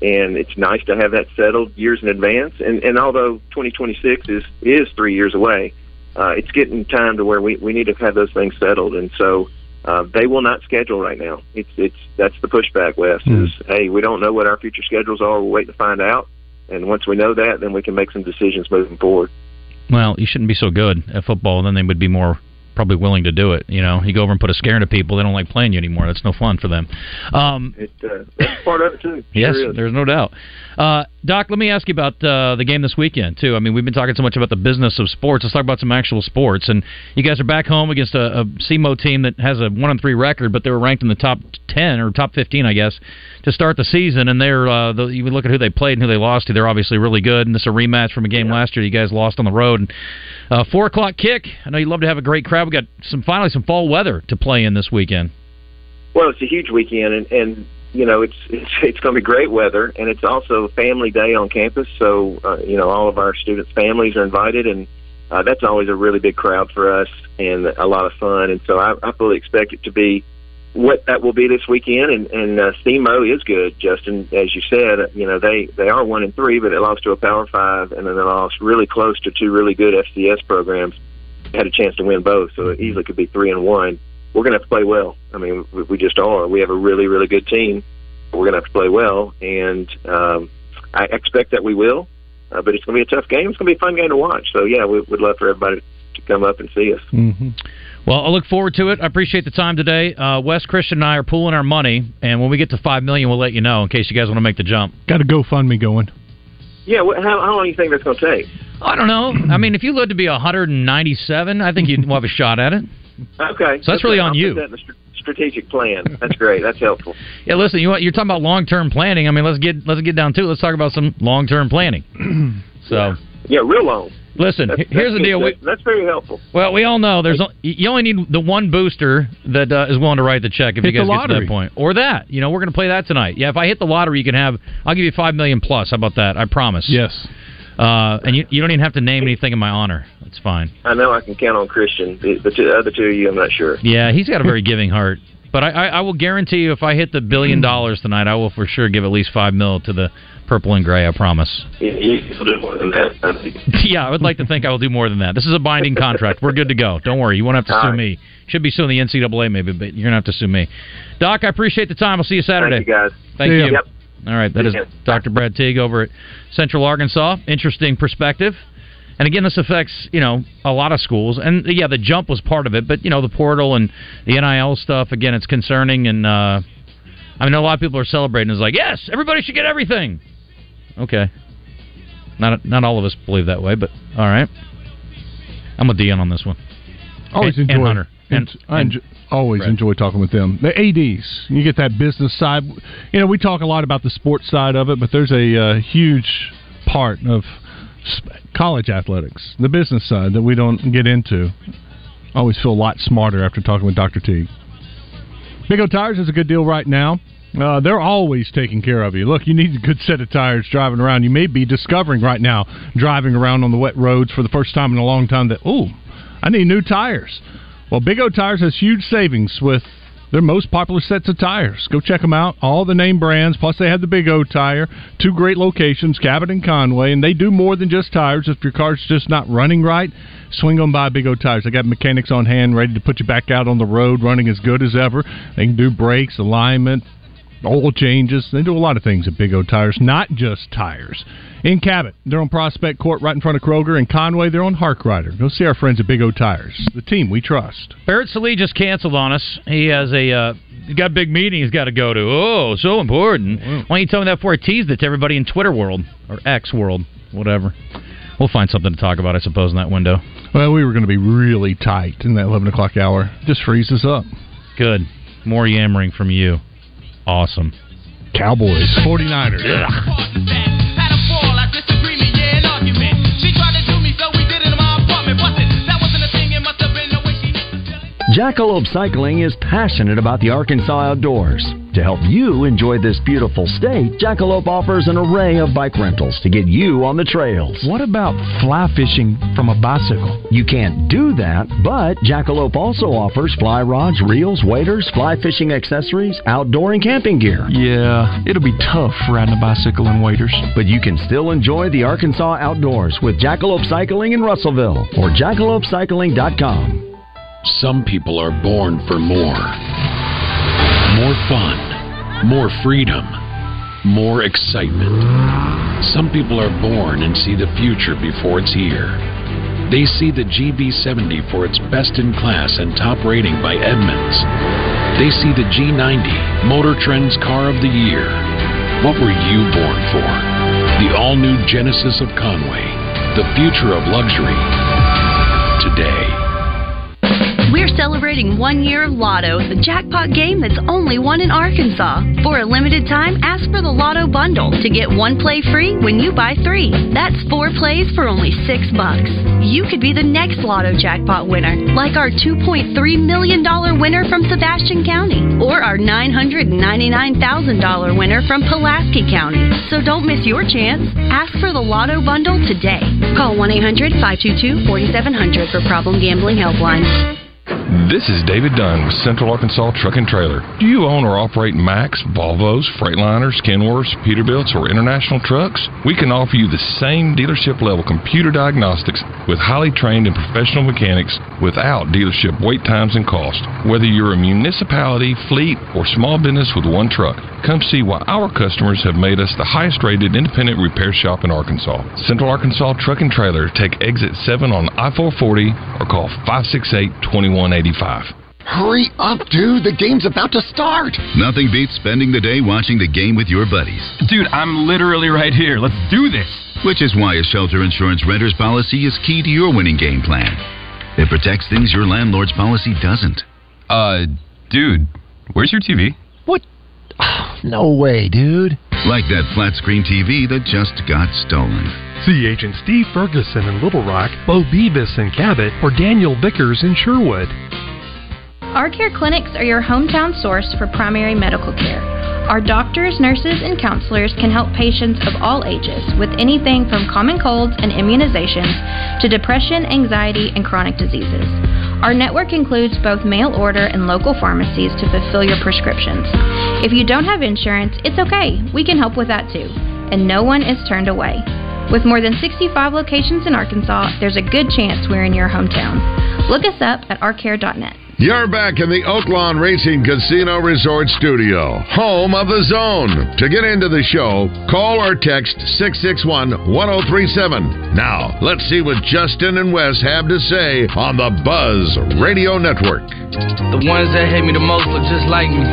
And it's nice to have that settled years in advance. And, and although 2026 is is three years away, uh, it's getting time to where we, we need to have those things settled. And so uh, they will not schedule right now. It's it's that's the pushback, Wes. Is hey, we don't know what our future schedules are. We're waiting to find out. And once we know that, then we can make some decisions moving forward. Well, you shouldn't be so good at football, then they would be more probably willing to do it. You know, you go over and put a scare into people, they don't like playing you anymore. That's no fun for them. Um, It, uh, that's part of it too. yes, Sure there's no doubt. Uh, Doc, let me ask you about uh, the game this weekend too. I mean, we've been talking so much about the business of sports. Let's talk about some actual sports. And you guys are back home against a, a SEMO team that has a one and three record, but they were ranked in the top ten or top fifteen, I guess, to start the season. And they're uh, the, you look at who they played and who they lost to. They're obviously really good. And this is a rematch from a game last year. You guys lost on the road. And, uh, four o'clock kick. I know you love to have a great crowd. We got some finally some fall weather to play in this weekend. Well, it's a huge weekend, and, and you know it's it's, it's going to be great weather, and it's also family day on campus. So uh, you know all of our students' families are invited, and uh, that's always a really big crowd for us and a lot of fun. And so I, I fully expect it to be what that will be this weekend. And, and uh, SEMO is good, Justin, as you said. You know they they are one and three, but they lost to a Power Five, and then they lost really close to two really good FCS programs. Had a chance to win both, so it easily could be three and one we're going to have to play well. I mean, we, we just are. We have a really, really good team. We're going to have to play well, and um, I expect that we will. Uh, but it's going to be a tough game. It's going to be a fun game to watch. So yeah, we would love for everybody to come up and see us. Mm-hmm. Well, I look forward to it. I appreciate the time today. Uh, Wes, Christian, and I are pooling our money, and when we get to five million, we'll let you know in case you guys want to make the jump. Got a GoFundMe going. Yeah, wh- how, how long do you think that's going to take? I don't know. I mean, if you live to be 197, I think you'd have a shot at it. Okay, So that's really on I'll you. Put that in the strategic plan. That's great. That's helpful. Yeah, listen, you want, you're talking about long term planning. I mean, let's get let's get down to it. Let's talk about some long term planning. so, Yeah, real long. listen, That's, he- here's the deal. We, That's, that's very helpful. well, we all know there's o- you only need the one booster that uh, is willing to write the check if Hit you guys the get to that point, or that. You know, we're going to play that tonight. Yeah, if I hit the lottery, you can have. I'll give you five million plus. How about that? I promise. Yes. Uh, and you you don't even have to name anything in my honor. That's fine. I know I can count on Christian. The, the, two, the other two of you, I'm not sure. Yeah, he's got a very giving heart. But I, I, I will guarantee you, if I hit the billion dollars tonight, I will for sure give at least five mil to the purple and gray. I promise. You, you can do more than that. I think. yeah, I would like to think I will do more than that. This is a binding contract. We're good to go. Don't worry. You won't have to All sue right. me. Should be suing the NCAA maybe, but you're gonna have to sue me. Doc, I appreciate the time. I'll see you Saturday. Thank you, guys. Thank See you. Yep. All right, that See is ya. Dr. Brad Teague over at Central Arkansas. Interesting perspective. And again, this affects you know a lot of schools, and yeah, the jump was part of it, but you know the portal and the NIL stuff. Again, it's concerning, and uh, I mean a lot of people are celebrating. It's like yes, everybody should get everything. Okay, not not all of us believe that way, but all right. I'm with Dion on this one. Always And- enjoy and Hunter. And- I enjoy, always Brett. enjoy talking with them. The ads, you get that business side. You know, we talk a lot about the sports side of it, but there's a uh, huge part of sp- college athletics, the business side that we don't get into. I always feel a lot smarter after talking with Dr. T. Big O Tires is a good deal right now. Uh, they're always taking care of you. Look, you need a good set of tires driving around. You may be discovering right now, driving around on the wet roads for the first time in a long time, that, ooh, I need new tires. Well, Big O Tires has huge savings with their most popular sets of tires. Go check them out. All the name brands, plus they have the Big O tire. Two great locations, Cabot and Conway, and they do more than just tires. If your car's just not running right, swing on by Big O tires. They got mechanics on hand ready to put you back out on the road, running as good as ever. They can do brakes, alignment, oil changes. They do a lot of things at Big O Tires, not just tires. In Cabot, they're on Prospect Court right in front of Kroger. In Conway, they're on Harkrider. Go see our friends at Big O Tires, the team we trust. Barrett Sallee just canceled on us. He has a uh, got a big meeting he's got to go to. Oh, so important. Why don't you tell me that before I teased it to everybody in Twitter world or X world, whatever. We'll find something to talk about, I suppose, in that window. Well, we were going to be really tight in that 11 o'clock hour. Just freeze us up. Good. More yammering from you. Awesome. Cowboys, 49ers. Had a fall, like disagreement, yeah, an argument. She tried to do me, so we did it in my apartment. Busted. That wasn't a thing, it must have been the way she used to tell it. Jackalope Cycling is passionate about the Arkansas outdoors. To help you enjoy this beautiful state, Jackalope offers an array of bike rentals to get you on the trails. What about fly fishing from a bicycle? You can't do that, but Jackalope also offers fly rods, reels, waders, fly fishing accessories, outdoor and camping gear. Yeah, it'll be tough riding a bicycle in waders. But you can still enjoy the Arkansas outdoors with Jackalope Cycling in Russellville or jackalopecycling.com. Some people are born for more. More fun, more freedom, more excitement. Some people are born and see the future before it's here. They see the GV70 for its best in class and top rating by Edmunds. They see the G90, Motor Trend's Car of the Year. What were you born for? The all new Genesis of Conway. The future of luxury. Today. We're celebrating one year of Lotto, the jackpot game that's only won in Arkansas. For a limited time, ask for the Lotto bundle to get one play free when you buy three. That's four plays for only six bucks. You could be the next Lotto jackpot winner, like our $2.3 million winner from Sebastian County, or our $999,000 winner from Pulaski County. So don't miss your chance. Ask for the Lotto bundle today. Call 1 800 522 4700 for Problem Gambling Helpline. This is David Dunn with Central Arkansas Truck and Trailer. Do you own or operate Macks, Volvos, Freightliners, Kenworths, Peterbilts, or international trucks? We can offer you the same dealership level computer diagnostics with highly trained and professional mechanics without dealership wait times and cost. Whether you're a municipality, fleet, or small business with one truck, come see why our customers have made us the highest rated independent repair shop in Arkansas. Central Arkansas Truck and Trailer. Take exit 7 on I 440 or call 568 2185. Hurry up, dude. The game's about to start. Nothing beats spending the day watching the game with your buddies. Dude, I'm literally right here. Let's do this. Which is why a shelter insurance renter's policy is key to your winning game plan. It protects things your landlord's policy doesn't. Uh, dude, where's your TV? What? no way, dude. Like that flat screen TV that just got stolen. See Agent Steve Ferguson in Little Rock, Bo Beavis in Cabot, or Daniel Vickers in Sherwood. Our care clinics are your hometown source for primary medical care. Our doctors, nurses, and counselors can help patients of all ages with anything from common colds and immunizations to depression, anxiety, and chronic diseases. Our network includes both mail order and local pharmacies to fulfill your prescriptions. If you don't have insurance, it's okay. We can help with that too. And no one is turned away. With more than 65 locations in Arkansas, there's a good chance we're in your hometown. Look us up at ourcare.net. You're back in the Oaklawn Racing Casino Resort Studio, home of the zone. To get into the show, call or text 661 1037. Now, let's see what Justin and Wes have to say on the Buzz Radio Network. The ones that hate me the most look just like me.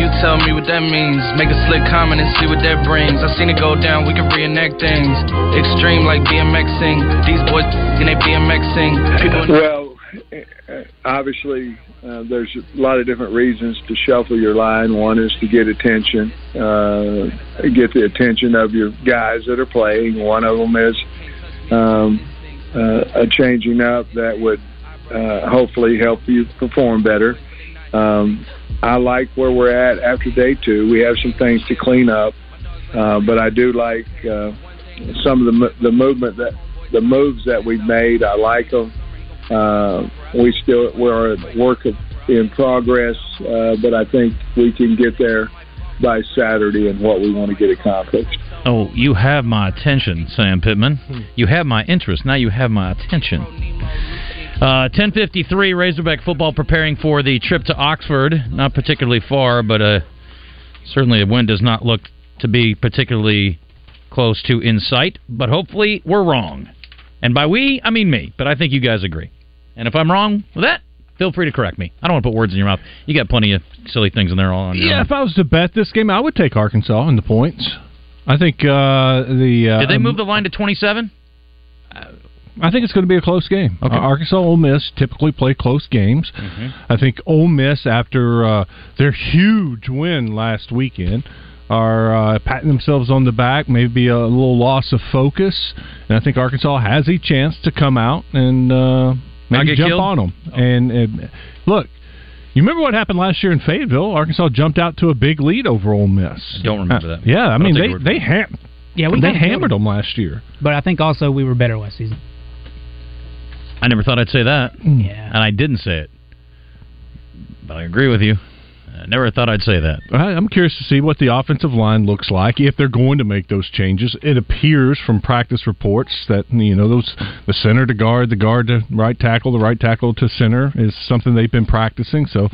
You tell me what that means. Make a slick comment and see what that brings. I seen it go down, we can reenact things. Extreme like BMXing. These boys and they BMXing. People Well, obviously, uh, there's a lot of different reasons to shuffle your line. One is to get attention, uh, get the attention of your guys that are playing. One of them is um, uh, a changing up that would uh, hopefully help you perform better. Um, I like where we're at after day two. We have some things to clean up, uh, but I do like uh, some of the the movement that the moves that we've made. I like them. Uh, we still we're a work of, in progress, uh, but I think we can get there by Saturday and what we want to get accomplished. Oh, you have my attention, Sam Pittman. You have my interest. Now you have my attention. Uh, 1053 Razorback football preparing for the trip to Oxford. Not particularly far, but uh, certainly the wind does not look to be particularly close to in sight. But hopefully we're wrong. And by we, I mean me. But I think you guys agree. And if I'm wrong with that, feel free to correct me. I don't want to put words in your mouth. You got plenty of silly things in there all on your Yeah, own. if I was to bet this game, I would take Arkansas in the points. I think uh, the uh, Did they move the line to 27? I think it's going to be a close game. Okay. Uh, Arkansas, Ole Miss typically play close games. I think Ole Miss, after uh, their huge win last weekend, are uh, patting themselves on the back. Maybe a little loss of focus, and I think Arkansas has a chance to come out and uh, maybe get jump killed? on them. Oh. And, and look. You remember what happened last year in Fayetteville? Arkansas jumped out to a big lead over Ole Miss. I Don't remember that. Yeah, I I'll mean take they they for ham- Yeah, we they kinda killed hammered them last year. But I think also we were better last season. I never thought I'd say that. Hmm. Yeah. And I didn't say it. But I agree with you. I never thought I'd say that. I'm curious to see what the offensive line looks like if they're going to make those changes. It appears from practice reports that you know those the center to guard, the guard to right tackle, the right tackle to center is something they've been practicing. So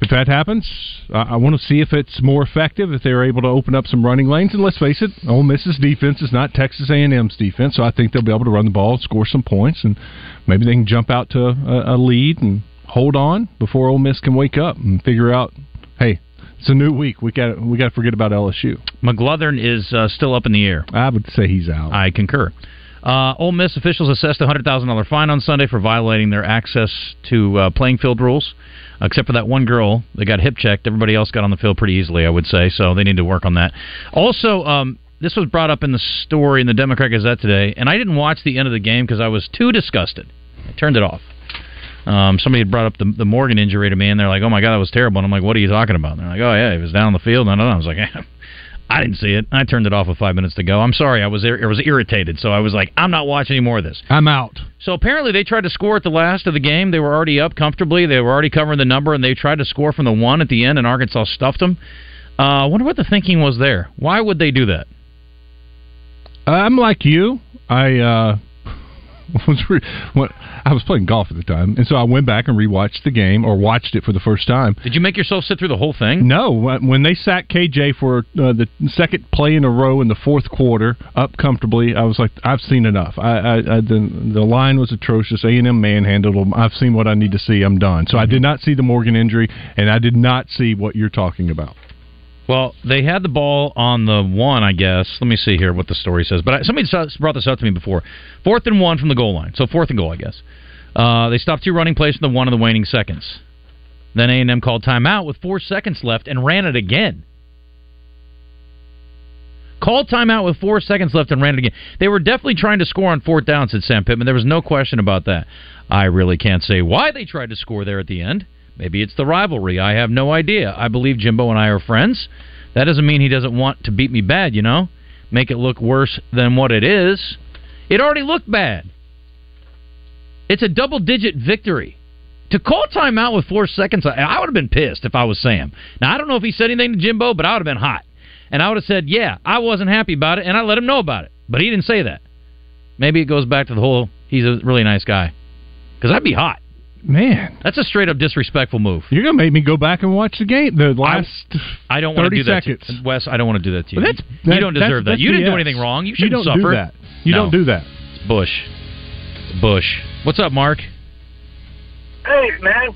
if that happens, I, I want to see if it's more effective if they're able to open up some running lanes. And let's face it, Ole Miss's defense is not Texas A&M's defense, so I think they'll be able to run the ball and score some points, and maybe they can jump out to a, a lead and hold on before Ole Miss can wake up and figure out, hey, it's a new week. We got we got to forget about LSU. McGlothern is uh, still up in the air. I would say he's out. I concur. Uh, Ole Miss officials assessed a hundred thousand dollar fine on Sunday for violating their access to uh, playing field rules. Except for that one girl that got hip checked, everybody else got on the field pretty easily, I would say. So they need to work on that. Also, um, this was brought up in the story in the Democrat Gazette today, and I didn't watch the end of the game because I was too disgusted. I turned it off. Um, somebody had brought up the, the Morgan injury to me, and they're like, "Oh my god, that was terrible." And I'm like, "What are you talking about?" And they're like, "Oh yeah, he was down on the field." And I don't know. I was like, eh, "I didn't see it." I turned it off with five minutes to go. I'm sorry, I was I was irritated, so I was like, "I'm not watching any more of this." I'm out. So apparently they tried to score at the last of the game. They were already up comfortably. They were already covering the number, and they tried to score from the one at the end, and Arkansas stuffed them. Uh, I wonder what the thinking was there. Why would they do that? I'm like you. I uh, was re- when, I was playing golf at the time, and so I went back and rewatched the game or watched it for the first time. Did you make yourself sit through the whole thing? No, when they sacked KJ for uh, the second play in a row in the fourth quarter, up comfortably, I was like, I've seen enough. I, I, I the, the line was atrocious. A and M manhandled them. I've seen what I need to see. I'm done. So I did not see the Morgan injury, and I did not see what you're talking about. Well, they had the ball on the one, I guess. Let me see here what the story says. But I, somebody brought this up to me before. Fourth and one from the goal line, so fourth and goal, I guess. Uh, they stopped two running plays from the one of the waning seconds. Then A and M called timeout with four seconds left and ran it again. Called timeout with four seconds left and ran it again. They were definitely trying to score on fourth down, said Sam Pittman. There was no question about that. I really can't say why they tried to score there at the end. Maybe it's the rivalry. I have no idea. I believe Jimbo and I are friends. That doesn't mean he doesn't want to beat me bad, you know? Make it look worse than what it is. It already looked bad. It's a double digit victory. To call timeout with four seconds, I would have been pissed if I was Sam. Now, I don't know if he said anything to Jimbo, but I would have been hot. And I would have said, yeah, I wasn't happy about it, and I let him know about it. But he didn't say that. Maybe it goes back to the whole he's a really nice guy. Because I'd be hot. Man, That's a straight up disrespectful move. you're gonna make me go back and watch the game. The last I don't want to 30 do that, to, Wes. I don't want to do that to you. Well, that's- you don't that's- deserve that. that's You didn't do anything wrong. You You shouldn't don't do suffer. that. You No. don't do that. It's Bush. It's Bush. What's up, Mark? Hey, man.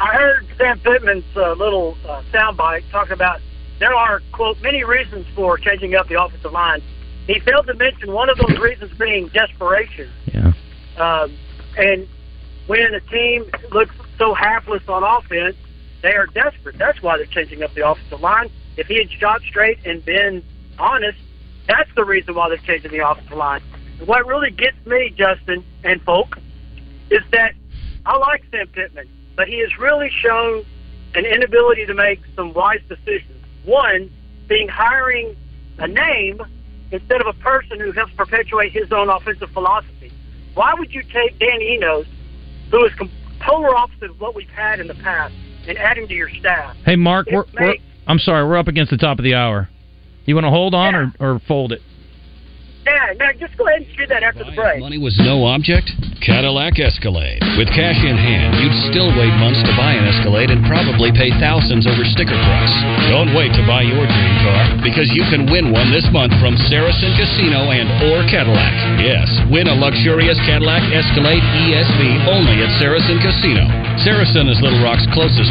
I heard Sam Pittman's uh, little uh, soundbite talking about there are, quote, many reasons for changing up the offensive line. He failed to mention one of those reasons being desperation. Yeah. Um, and when a team looks so halfless on offense, they are desperate. That's why they're changing up the offensive line. If he had shot straight and been honest, that's the reason why they're changing the offensive line. What really gets me, Justin and folk, is that I like Sam Pittman, but he has really shown an inability to make some wise decisions. One being hiring a name instead of a person who helps perpetuate his own offensive philosophy. Why would you take Dan Enos, who is polar opposite of what we've had in the past, and add him to your staff? Hey, Mark. We're, we're, I'm sorry. We're up against the top of the hour. You want to hold on or, or fold it? Yeah, now just go ahead and do that after the break. Money was no object? Cadillac Escalade. With cash in hand, you'd still wait months to buy an Escalade and probably pay thousands over sticker price. Don't wait to buy your dream car because you can win one this month from Saracen Casino and or Cadillac. Yes, win a luxurious Cadillac Escalade ESV only at Saracen Casino. Saracen is Little Rock's closest